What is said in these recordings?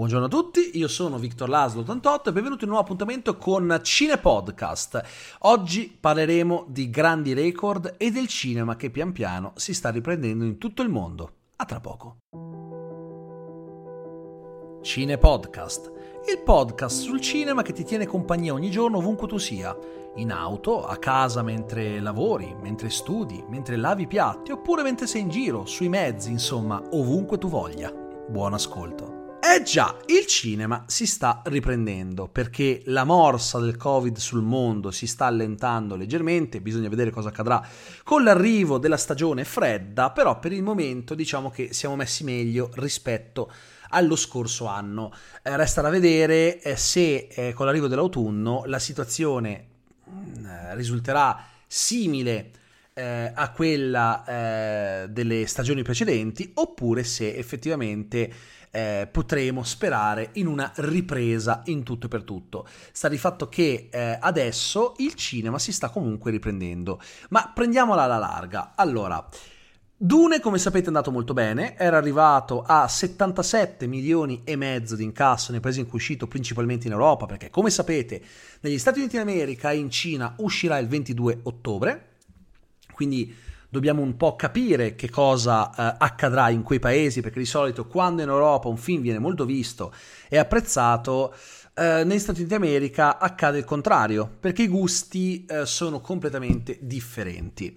Buongiorno a tutti, io sono Victor Laslo 88 e benvenuti in un nuovo appuntamento con Cine Podcast. Oggi parleremo di grandi record e del cinema che pian piano si sta riprendendo in tutto il mondo. A tra poco. Cine Podcast, il podcast sul cinema che ti tiene compagnia ogni giorno ovunque tu sia, in auto, a casa mentre lavori, mentre studi, mentre lavi i piatti oppure mentre sei in giro, sui mezzi, insomma, ovunque tu voglia. Buon ascolto. Eh già, il cinema si sta riprendendo perché la morsa del Covid sul mondo si sta allentando leggermente, bisogna vedere cosa accadrà con l'arrivo della stagione fredda, però per il momento diciamo che siamo messi meglio rispetto allo scorso anno. Eh, resta da vedere eh, se eh, con l'arrivo dell'autunno la situazione mh, mm, risulterà simile eh, a quella eh, delle stagioni precedenti oppure se effettivamente eh, potremo sperare in una ripresa in tutto e per tutto. Sta di fatto che eh, adesso il cinema si sta comunque riprendendo, ma prendiamola alla larga. Allora, Dune, come sapete, è andato molto bene, era arrivato a 77 milioni e mezzo di incasso nei paesi in cui è uscito, principalmente in Europa, perché come sapete negli Stati Uniti d'America e in Cina uscirà il 22 ottobre, quindi dobbiamo un po' capire che cosa eh, accadrà in quei paesi, perché di solito quando in Europa un film viene molto visto e apprezzato, eh, negli Stati Uniti d'America accade il contrario, perché i gusti eh, sono completamente differenti.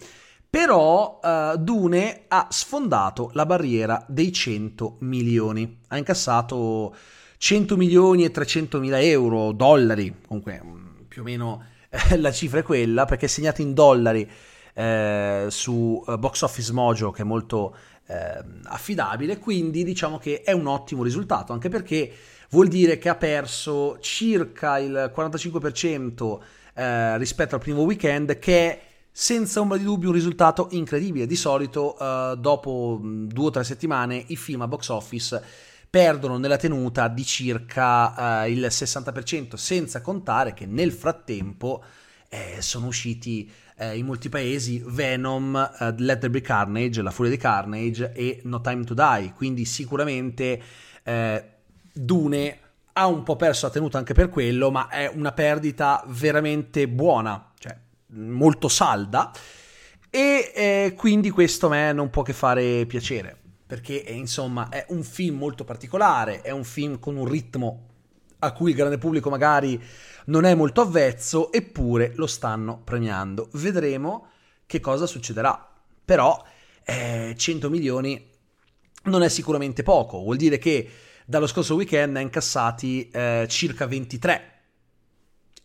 Però eh, Dune ha sfondato la barriera dei 100 milioni, ha incassato 100 milioni e 300 mila euro, dollari, comunque mm, più o meno eh, la cifra è quella, perché è segnato in dollari eh, su uh, Box Office Mojo che è molto eh, affidabile, quindi diciamo che è un ottimo risultato, anche perché vuol dire che ha perso circa il 45% eh, rispetto al primo weekend che è senza ombra di dubbio un risultato incredibile. Di solito uh, dopo due o tre settimane i film a box office perdono nella tenuta di circa uh, il 60%, senza contare che nel frattempo eh, sono usciti eh, in molti paesi Venom, uh, Let There Be Carnage, La Furia di Carnage e No Time to Die, quindi sicuramente eh, Dune ha un po' perso la tenuta anche per quello, ma è una perdita veramente buona, cioè molto salda. E eh, quindi questo a me non può che fare piacere perché eh, insomma è un film molto particolare, è un film con un ritmo a cui il grande pubblico magari non è molto avvezzo, eppure lo stanno premiando. Vedremo che cosa succederà. Però eh, 100 milioni non è sicuramente poco, vuol dire che dallo scorso weekend ha incassati eh, circa 23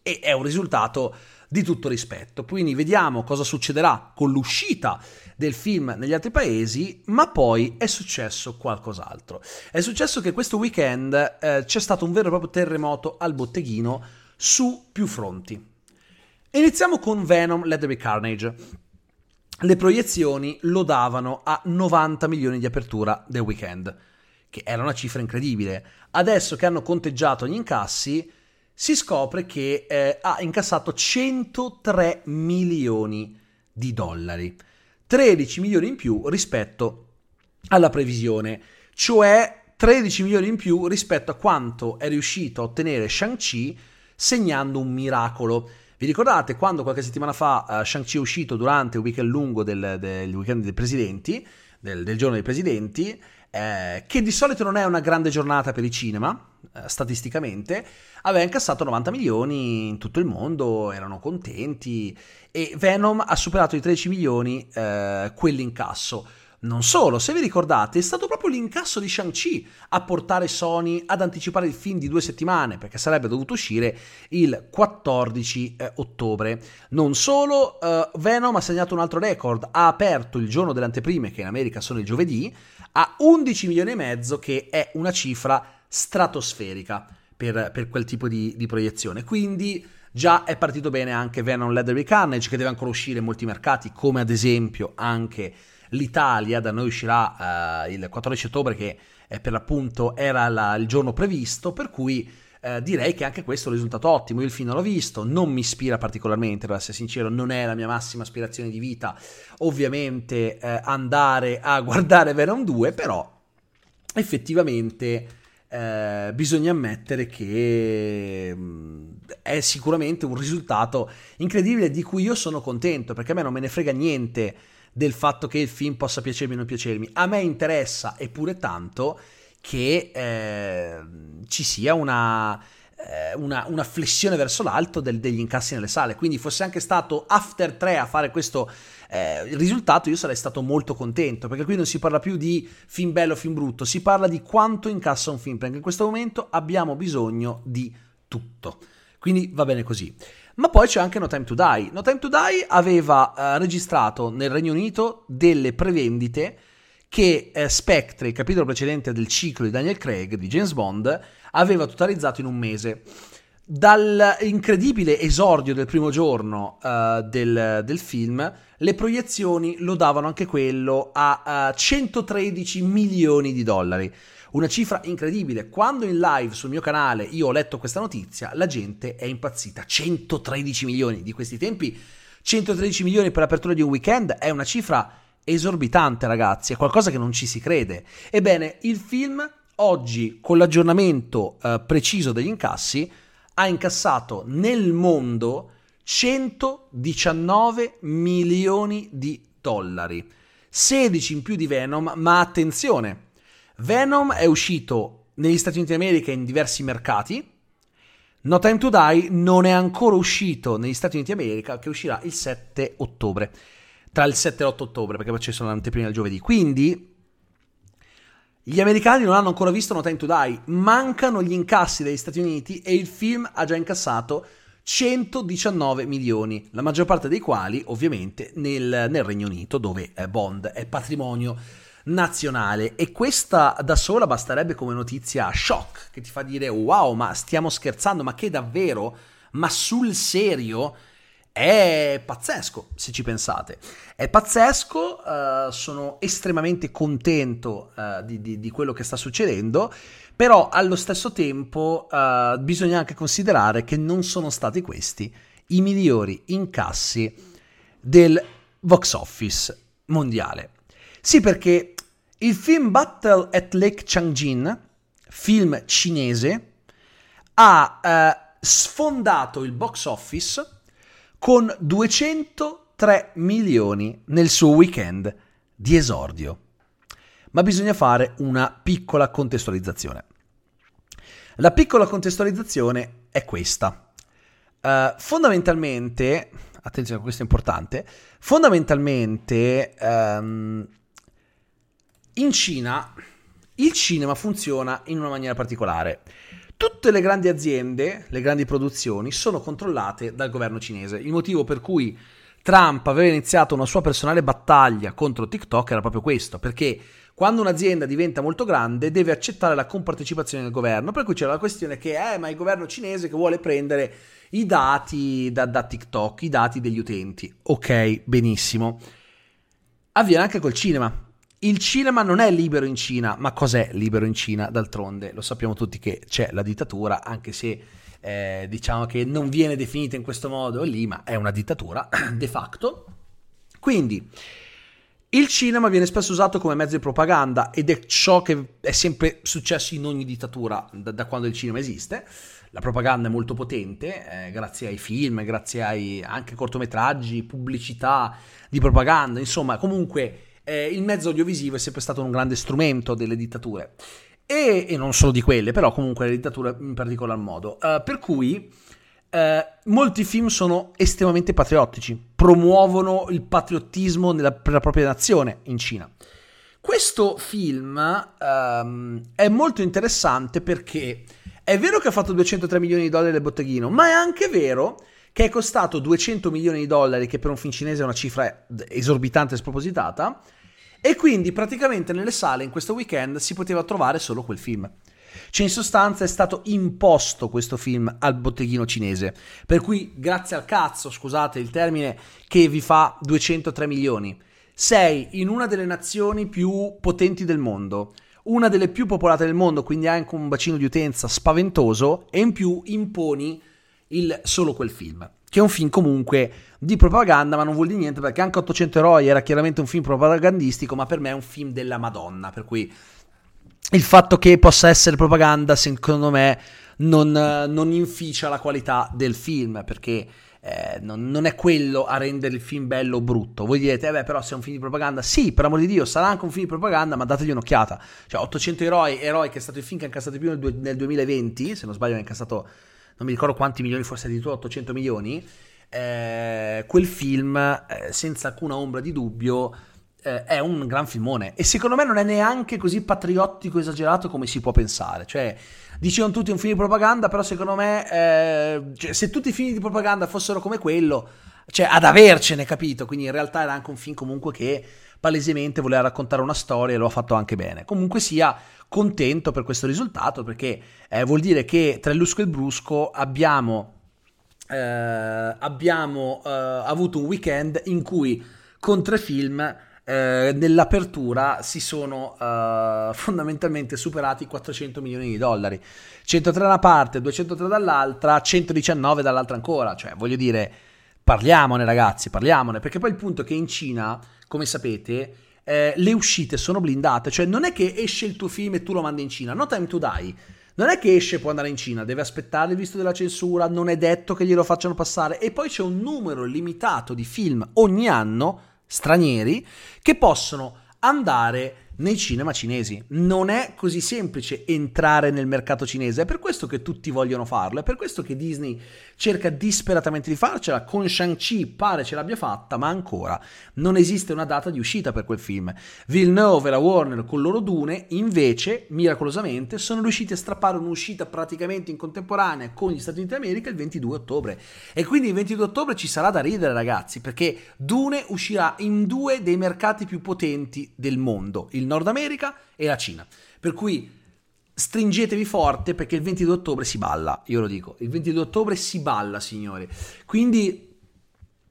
e è un risultato di tutto rispetto. Quindi vediamo cosa succederà con l'uscita del film negli altri paesi, ma poi è successo qualcos'altro. È successo che questo weekend eh, c'è stato un vero e proprio terremoto al botteghino su più fronti. Iniziamo con Venom Be Carnage. Le proiezioni lo davano a 90 milioni di apertura del weekend, che era una cifra incredibile. Adesso che hanno conteggiato gli incassi, si scopre che eh, ha incassato 103 milioni di dollari. 13 milioni in più rispetto alla previsione, cioè 13 milioni in più rispetto a quanto è riuscito a ottenere Shang-Chi segnando un miracolo. Vi ricordate quando qualche settimana fa uh, Shang-Chi è uscito durante il weekend lungo del, del weekend dei presidenti, del, del giorno dei presidenti, eh, che di solito non è una grande giornata per il cinema, eh, statisticamente, aveva incassato 90 milioni in tutto il mondo, erano contenti e Venom ha superato i 13 milioni eh, quell'incasso. Non solo, se vi ricordate, è stato proprio l'incasso di Shang-Chi a portare Sony ad anticipare il film di due settimane, perché sarebbe dovuto uscire il 14 eh, ottobre. Non solo, eh, Venom ha segnato un altro record, ha aperto il giorno delle anteprime, che in America sono il giovedì, a 11 milioni e mezzo, che è una cifra stratosferica per, per quel tipo di, di proiezione. Quindi già è partito bene anche Venom Leather Carnage, che deve ancora uscire in molti mercati, come ad esempio anche l'Italia, da noi uscirà uh, il 14 ottobre, che per l'appunto era la, il giorno previsto, per cui eh, direi che anche questo è un risultato ottimo. Io il film l'ho visto, non mi ispira particolarmente, per essere sincero, non è la mia massima aspirazione di vita, ovviamente, eh, andare a guardare Venom 2, però effettivamente eh, bisogna ammettere che mm, è sicuramente un risultato incredibile di cui io sono contento, perché a me non me ne frega niente del fatto che il film possa piacermi o non piacermi. A me interessa, eppure tanto, che eh, ci sia una, eh, una, una, flessione verso l'alto del, degli incassi nelle sale. Quindi fosse anche stato After 3 a fare questo eh, risultato, io sarei stato molto contento, perché qui non si parla più di film bello film brutto, si parla di quanto incassa un film, perché in questo momento abbiamo bisogno di tutto. Quindi va bene così. Ma poi c'è anche No Time to Die. No Time to Die aveva eh, registrato nel Regno Unito delle prevendite che eh, Spectre, il capitolo precedente del ciclo di Daniel Craig, di James Bond, aveva totalizzato in un mese. Dall'incredibile esordio del primo giorno uh, del, del, film, le proiezioni lo davano anche quello a uh, 113 milioni di dollari. Una cifra incredibile. Quando in live sul mio canale io ho letto questa notizia, la gente è impazzita. 113 milioni di questi tempi. 113 milioni per l'apertura di un weekend è una cifra esorbitante, ragazzi, è qualcosa che non ci si crede. Ebbene, il film oggi, con l'aggiornamento eh, preciso degli incassi, ha incassato nel mondo 119 milioni di dollari. 16 in più di Venom, ma attenzione, Venom è uscito negli Stati Uniti d'America in diversi mercati. No Time to Die non è ancora uscito negli Stati Uniti d'America, che uscirà il 7 ottobre tra il 7 e l'8 ottobre, perché poi ci sono l'anteprima del giovedì. Quindi gli americani non hanno ancora visto No Time to Die, mancano gli incassi degli Stati Uniti e il film ha già incassato 119 milioni, la maggior parte dei quali ovviamente nel, nel Regno Unito, dove Bond è patrimonio nazionale. E questa da sola basterebbe come notizia shock che ti fa dire wow ma stiamo scherzando ma che davvero? Ma sul serio è pazzesco se ci pensate. È pazzesco, uh, sono estremamente contento uh, di, di, di, quello che sta succedendo, però allo stesso tempo uh, bisogna anche considerare che non sono stati questi i migliori incassi del box office mondiale. Sì, perché il film Battle at Lake Changjin, film cinese, ha sfondato il box office con 203 milioni nel suo weekend di esordio. Ma bisogna fare una piccola contestualizzazione. La piccola contestualizzazione è questa. Uh, fondamentalmente, attenzione, questo è importante, fondamentalmente um, in Cina il cinema funziona in una maniera particolare. Tutte le grandi aziende, le grandi produzioni, sono controllate dal governo cinese. Il motivo per cui Trump aveva iniziato una sua personale battaglia contro TikTok era proprio questo, perché quando un'azienda diventa molto grande deve accettare la compartecipazione del governo, per cui c'era la questione che, eh, ma è il governo cinese che vuole prendere i dati da, da TikTok, i dati degli utenti. Ok, benissimo. Avviene anche col cinema. Il cinema non è libero in Cina, ma cos'è libero in Cina? D'altronde lo sappiamo tutti che c'è la dittatura, anche se eh, diciamo che non viene definita in questo modo lì, ma è una dittatura de facto. Quindi il cinema viene spesso usato come mezzo di propaganda ed è ciò che è sempre successo in ogni dittatura da, da quando il cinema esiste. La propaganda è molto potente, eh, grazie ai film, grazie ai anche cortometraggi, pubblicità di propaganda, insomma, comunque eh, il mezzo audiovisivo è sempre stato un grande strumento delle dittature. E, e non solo di quelle, però comunque le dittature in particolar modo. Uh, per cui uh, molti film sono estremamente patriottici, promuovono il patriottismo nella, per la propria nazione in Cina. Questo film um, è molto interessante perché è vero che ha fatto 203 milioni di dollari del botteghino, ma è anche vero che è costato 200 milioni di dollari, che per un film cinese è una cifra esorbitante e spropositata, e quindi praticamente nelle sale in questo weekend si poteva trovare solo quel film. Cioè in sostanza è stato imposto questo film al botteghino cinese, per cui grazie al cazzo, scusate il termine, che vi fa 203 milioni. Sei in una delle nazioni più potenti del mondo, una delle più popolate del mondo, quindi anche un bacino di utenza spaventoso, e in più imponi il, solo quel film che è un film comunque di propaganda, ma non vuol dire niente perché anche 800 eroi era chiaramente un film propagandistico, ma per me è un film della Madonna, per cui il fatto che possa essere propaganda, secondo me, non, non inficia la qualità del film, perché eh, non, non, è quello a rendere il film bello o brutto. Voi direte, eh beh, però se è un film di propaganda, sì, per amor di Dio, sarà anche un film di propaganda, ma dategli un'occhiata. Cioè, 800 eroi, eroi che è stato il film che ha incassato più nel, nel 2020, se non sbaglio ha incassato, non mi ricordo quanti milioni, forse addirittura 800 milioni. Eh, quel film, eh, senza alcuna ombra di dubbio, eh, è un gran filmone. E secondo me non è neanche così patriottico esagerato come si può pensare. Cioè, dicevano tutti un film di propaganda, però secondo me, eh, cioè, se tutti i film di propaganda fossero come quello, cioè ad avercene capito, quindi in realtà era anche un film comunque che palesemente voleva raccontare una storia e lo ha fatto anche bene. Comunque sia contento per questo risultato perché eh, vuol dire che tra il Lusco e il Brusco abbiamo, eh, abbiamo eh, avuto un weekend in cui con tre film eh, nell'apertura si sono uh, fondamentalmente superati i 400 milioni di dollari. 103 da una parte, 203 dall'altra, 119 dall'altra ancora. Cioè, voglio dire, parliamone ragazzi, parliamone, perché poi il punto è che in Cina, come sapete, eh, le uscite sono blindate, cioè non è che esce il tuo film e tu lo mandi in Cina, no time to die. Non è che esce e può andare in Cina, deve aspettare il visto della censura, non è detto che glielo facciano passare e poi c'è un numero limitato di film ogni anno stranieri che possono andare nei cinema cinesi. Non è così semplice entrare nel mercato cinese, è per questo che tutti vogliono farlo, è per questo che Disney cerca disperatamente di farcela, con Shang-Chi pare ce l'abbia fatta, ma ancora non esiste una data di uscita per quel film. Villeneuve e la Warner con loro Dune, invece, miracolosamente, sono riusciti a strappare un'uscita praticamente in contemporanea con gli Stati Uniti d'America il 22 ottobre. E quindi il 22 ottobre ci sarà da ridere, ragazzi, perché Dune uscirà in due dei mercati più potenti del mondo, il Nord America e la Cina. Per cui stringetevi forte perché il 22 ottobre si balla, io lo dico, il 22 ottobre si balla, signori. Quindi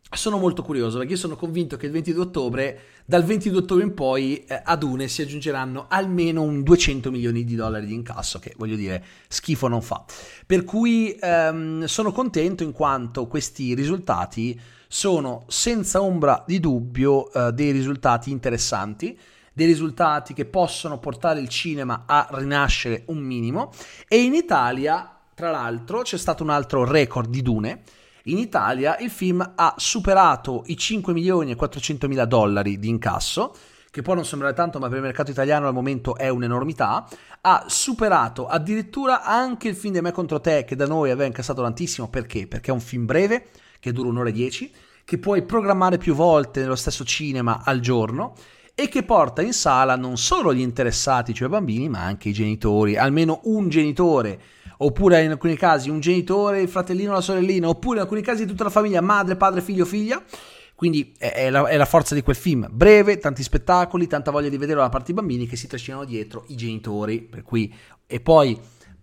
sono molto curioso perché io sono convinto che il 22 ottobre, dal 22 ottobre in poi, eh, ad UNE si aggiungeranno almeno un 200 milioni di dollari di incasso, che voglio dire, schifo non fa. Per cui ehm, sono contento in quanto questi risultati sono senza ombra di dubbio eh, dei risultati interessanti dei risultati che possono portare il cinema a rinascere un minimo e in Italia, tra l'altro, c'è stato un altro record di Dune. In Italia il film ha superato i 5 milioni e 400 mila dollari di incasso, che può non sembrare tanto, ma per il mercato italiano al momento è un'enormità. Ha superato addirittura anche il film di Me contro te, che da noi aveva incassato tantissimo. Perché? Perché è un film breve, che dura un'ora e dieci, che puoi programmare più volte nello stesso cinema al giorno e che porta in sala non solo gli interessati, cioè i bambini, ma anche i genitori, almeno un genitore, oppure in alcuni casi un genitore, il fratellino, la sorellina, oppure in alcuni casi tutta la famiglia, madre, padre, figlio, figlia. Quindi è, la, è la, forza di quel film, breve, tanti spettacoli, tanta voglia di vederlo da parte dei bambini che si trascinano dietro i genitori, per cui e poi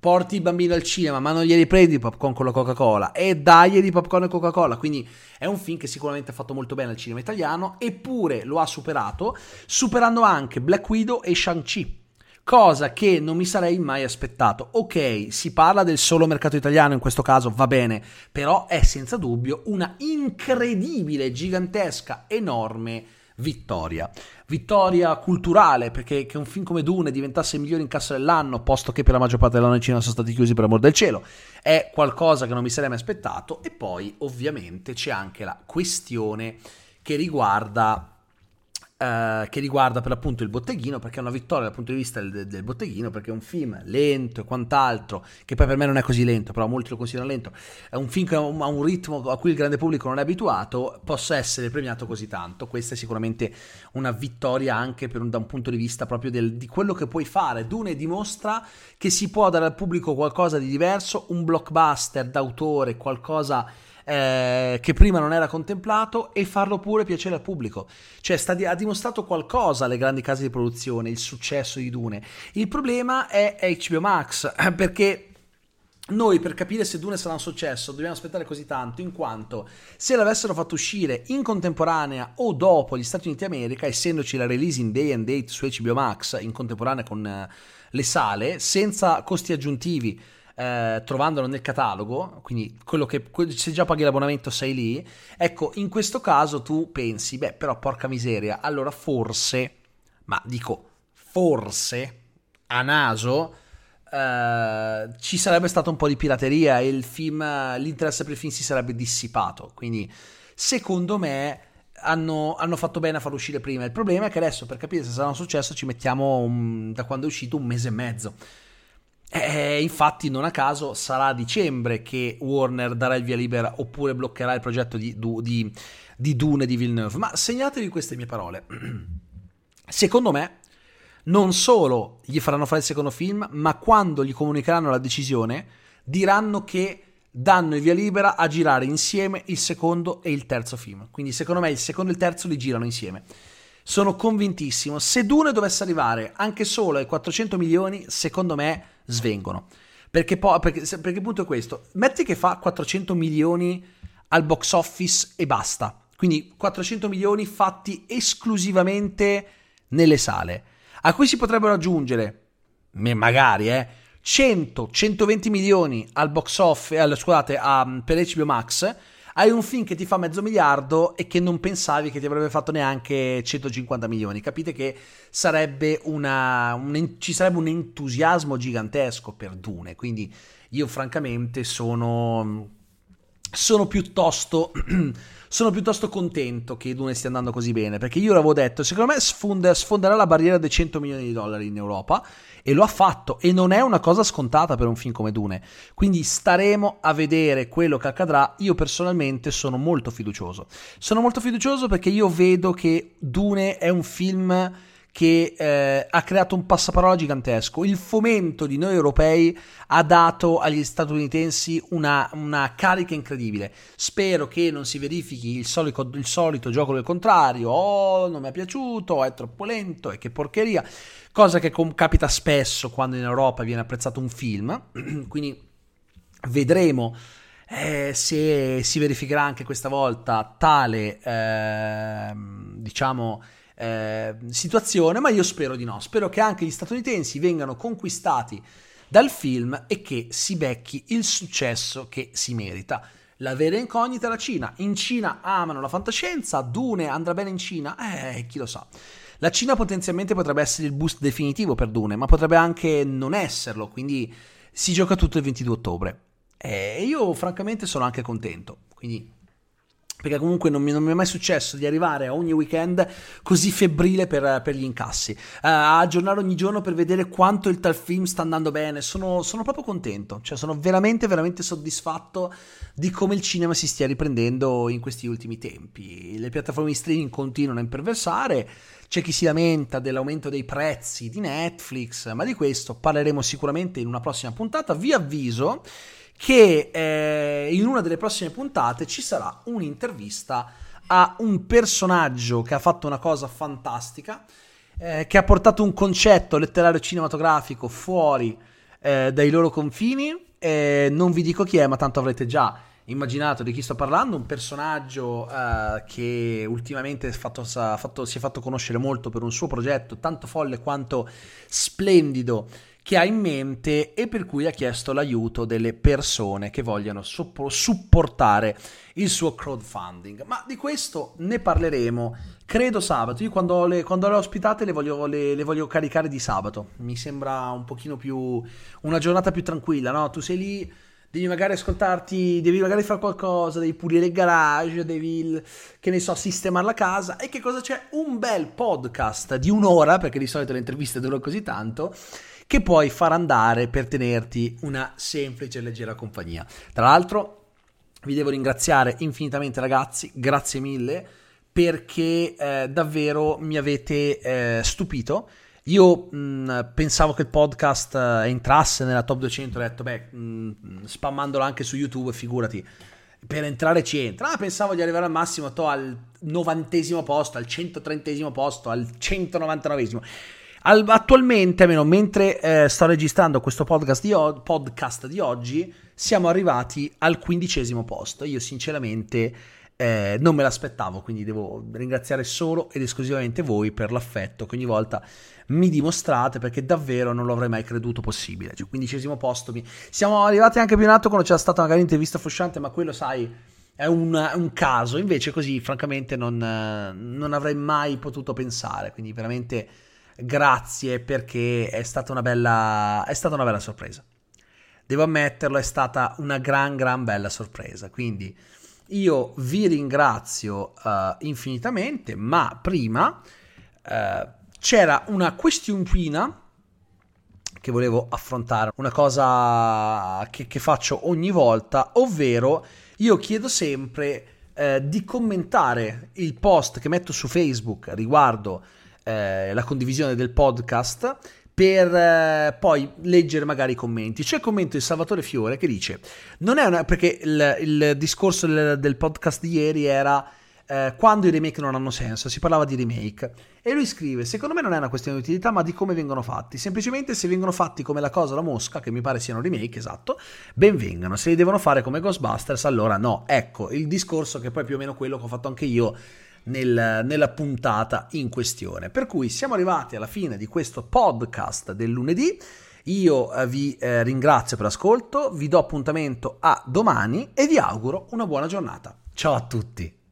porti il bambino al cinema ma non glieli prendi popcorn con la Coca-Cola e dagli di popcorn e Coca-Cola quindi è un film che sicuramente ha fatto molto bene al cinema italiano eppure lo ha superato superando anche Black Widow e Shang-Chi cosa che non mi sarei mai aspettato. Ok, si parla del solo mercato italiano in questo caso, va bene, però è senza dubbio una incredibile, gigantesca, enorme vittoria. Vittoria culturale, perché che un film come Dune diventasse il migliore in cassa dell'anno, posto che per la maggior parte dell'anno in Cina sono stati chiusi per amor del cielo, è qualcosa che non mi sarei mai aspettato. E poi, ovviamente, c'è anche la questione che riguarda eh, che riguarda per l'appunto il botteghino, perché è una vittoria dal punto di vista del, del, botteghino, perché è un film lento e quant'altro, che poi per me non è così lento, però molti lo considerano lento, è un film che ha un, ritmo a cui il grande pubblico non è abituato, possa essere premiato così tanto. Questa è sicuramente una vittoria anche un, da un punto di vista proprio del, di quello che puoi fare. Dune dimostra che si può dare al pubblico qualcosa di diverso, un blockbuster d'autore, qualcosa eh, che prima non era contemplato e farlo pure piacere al pubblico. Cioè sta, ha dimostrato qualcosa alle grandi case di produzione, il successo di Dune. Il problema è HBO Max, perché noi per capire se Dune sarà un successo dobbiamo aspettare così tanto in quanto se l'avessero fatto uscire in contemporanea o dopo gli Stati Uniti d'America essendoci la releasing day and date su HBO Max in contemporanea con uh, le sale senza costi aggiuntivi eh, trovandolo nel catalogo, quindi quello che se già paghi l'abbonamento sei lì, ecco, in questo caso tu pensi, beh, però porca miseria, allora forse, ma dico forse, a naso Uh, ci sarebbe stato un po' di pirateria e il film, l'interesse per il film si sarebbe dissipato. Quindi, secondo me, hanno, hanno, fatto bene a farlo uscire prima. Il problema è che adesso, per capire se sarà un successo, ci mettiamo un, da quando è uscito un mese e mezzo. E infatti, non a caso, sarà a dicembre che Warner darà il via libera oppure bloccherà il progetto di, di, di Dune di Villeneuve. Ma segnatevi queste mie parole. Secondo me, non solo gli faranno fare il secondo film, ma quando gli comunicheranno la decisione, diranno che danno il via libera a girare insieme il secondo e il terzo film. Quindi secondo me il secondo e il terzo li girano insieme. Sono convintissimo, se Dune dovesse arrivare anche solo ai 400 milioni, secondo me svengono. Perché, poi, perché, perché il punto è questo, metti che fa 400 milioni al box office e basta. Quindi 400 milioni fatti esclusivamente nelle sale a cui si potrebbero aggiungere, magari, eh, 100-120 milioni al box office, scusate, a, per HBO Max, hai un film che ti fa mezzo miliardo e che non pensavi che ti avrebbe fatto neanche 150 milioni. Capite che sarebbe una, un, ci sarebbe un entusiasmo gigantesco per Dune. Quindi io francamente sono, sono piuttosto sono piuttosto contento che Dune stia andando così bene, perché io l'avevo detto, secondo me sfonda, sfonderà la barriera dei 100 milioni di dollari in Europa e lo ha fatto e non è una cosa scontata per un film come Dune. Quindi staremo a vedere quello che accadrà. Io personalmente sono molto fiducioso. Sono molto fiducioso perché io vedo che Dune è un film che eh, ha creato un passaparola gigantesco. Il fomento di noi europei ha dato agli statunitensi una, una carica incredibile. Spero che non si verifichi il solito, il solito gioco del contrario. Oh, non mi è piaciuto, è troppo lento, e che porcheria. Cosa che com- capita spesso quando in Europa viene apprezzato un film. Quindi vedremo. Eh, se si verificherà anche questa volta tale, eh, diciamo, eh, situazione, ma io spero di no. Spero che anche gli statunitensi vengano conquistati dal film e che si becchi il successo che si merita. La vera incognita è la Cina. In Cina amano la fantascienza, Dune andrà bene in Cina? Eh, chi lo sa. La Cina potenzialmente potrebbe essere il boost definitivo per Dune, ma potrebbe anche non esserlo, quindi si gioca tutto il 22 ottobre. E io francamente sono anche contento, quindi perché comunque non mi, non mi, è mai successo di arrivare ogni weekend così febbrile per, per gli incassi, uh, a aggiornare ogni giorno per vedere quanto il tal film sta andando bene, sono, sono, proprio contento, cioè sono veramente veramente soddisfatto di come il cinema si stia riprendendo in questi ultimi tempi, le piattaforme di streaming continuano a imperversare, c'è chi si lamenta dell'aumento dei prezzi di Netflix, ma di questo parleremo sicuramente in una prossima puntata, vi avviso che eh, in una delle prossime puntate ci sarà un'intervista a un personaggio che ha fatto una cosa fantastica, eh, che ha portato un concetto letterario cinematografico fuori eh, dai loro confini. non vi dico chi è, ma tanto avrete già immaginato di chi sto parlando, un personaggio uh, che ultimamente fatto, fatto, si è fatto conoscere molto per un suo progetto tanto folle quanto splendido che ha in mente e per cui ha chiesto l'aiuto delle persone che vogliono suppo- supportare il suo crowdfunding. Ma di questo ne parleremo, credo sabato. Io quando le, quando le ospitate le voglio, le, le voglio, caricare di sabato. Mi sembra un pochino più... una giornata più tranquilla, no? Tu sei lì devi magari ascoltarti, devi magari fare qualcosa, devi pulire il garage, devi, che ne so, sistemare la casa. E che cosa c'è? Un bel podcast di un'ora, perché di solito le interviste durano così tanto, che puoi far andare per tenerti una semplice e leggera compagnia. Tra l'altro vi devo ringraziare infinitamente ragazzi, grazie mille perché eh, davvero mi avete eh, stupito. Io mh, pensavo che il podcast eh, entrasse nella top 200, ho detto, beh, mh, spammandolo anche su YouTube, figurati, per entrare ci entra. Ah, pensavo di arrivare al massimo to, al novantesimo posto, al 130 posto, al 199 al, attualmente, almeno mentre eh, sto registrando questo podcast di, podcast di, oggi, siamo arrivati al quindicesimo posto. Io sinceramente eh, non me l'aspettavo, quindi devo ringraziare solo ed esclusivamente voi per l'affetto che ogni volta mi dimostrate, perché davvero non lo avrei mai creduto possibile. Cioè, quindicesimo posto. Mi... Siamo arrivati anche più in alto quando c'è stata magari un'intervista fosciante, ma quello, sai, è un, un caso. Invece così, francamente, non, non avrei mai potuto pensare. Quindi veramente grazie perché è stata una bella, è stata una bella sorpresa. Devo ammetterlo, è stata una gran, gran bella sorpresa. Quindi io vi ringrazio uh, infinitamente, ma prima uh, c'era una questionina che volevo affrontare, una cosa che, che faccio ogni volta, ovvero io chiedo sempre eh, di commentare il post che metto su Facebook riguardo eh, la condivisione del podcast per eh, poi leggere magari i commenti. C'è il commento di Salvatore Fiore che dice: Non è una. perché il, il discorso del, del, podcast di ieri era. Eh, quando i remake non hanno senso, si parlava di remake e lui scrive: Secondo me non è una questione di utilità, ma di come vengono fatti. Semplicemente se vengono fatti come la cosa la mosca, che mi pare siano remake, esatto, ben vengano. Se li devono fare come Ghostbusters, allora no. Ecco il discorso che poi più o meno quello che ho fatto anche io nel, nella puntata in questione. Per cui siamo arrivati alla fine di questo podcast del lunedì. Io eh, vi eh, ringrazio per l'ascolto, vi do appuntamento a domani e vi auguro una buona giornata. Ciao a tutti!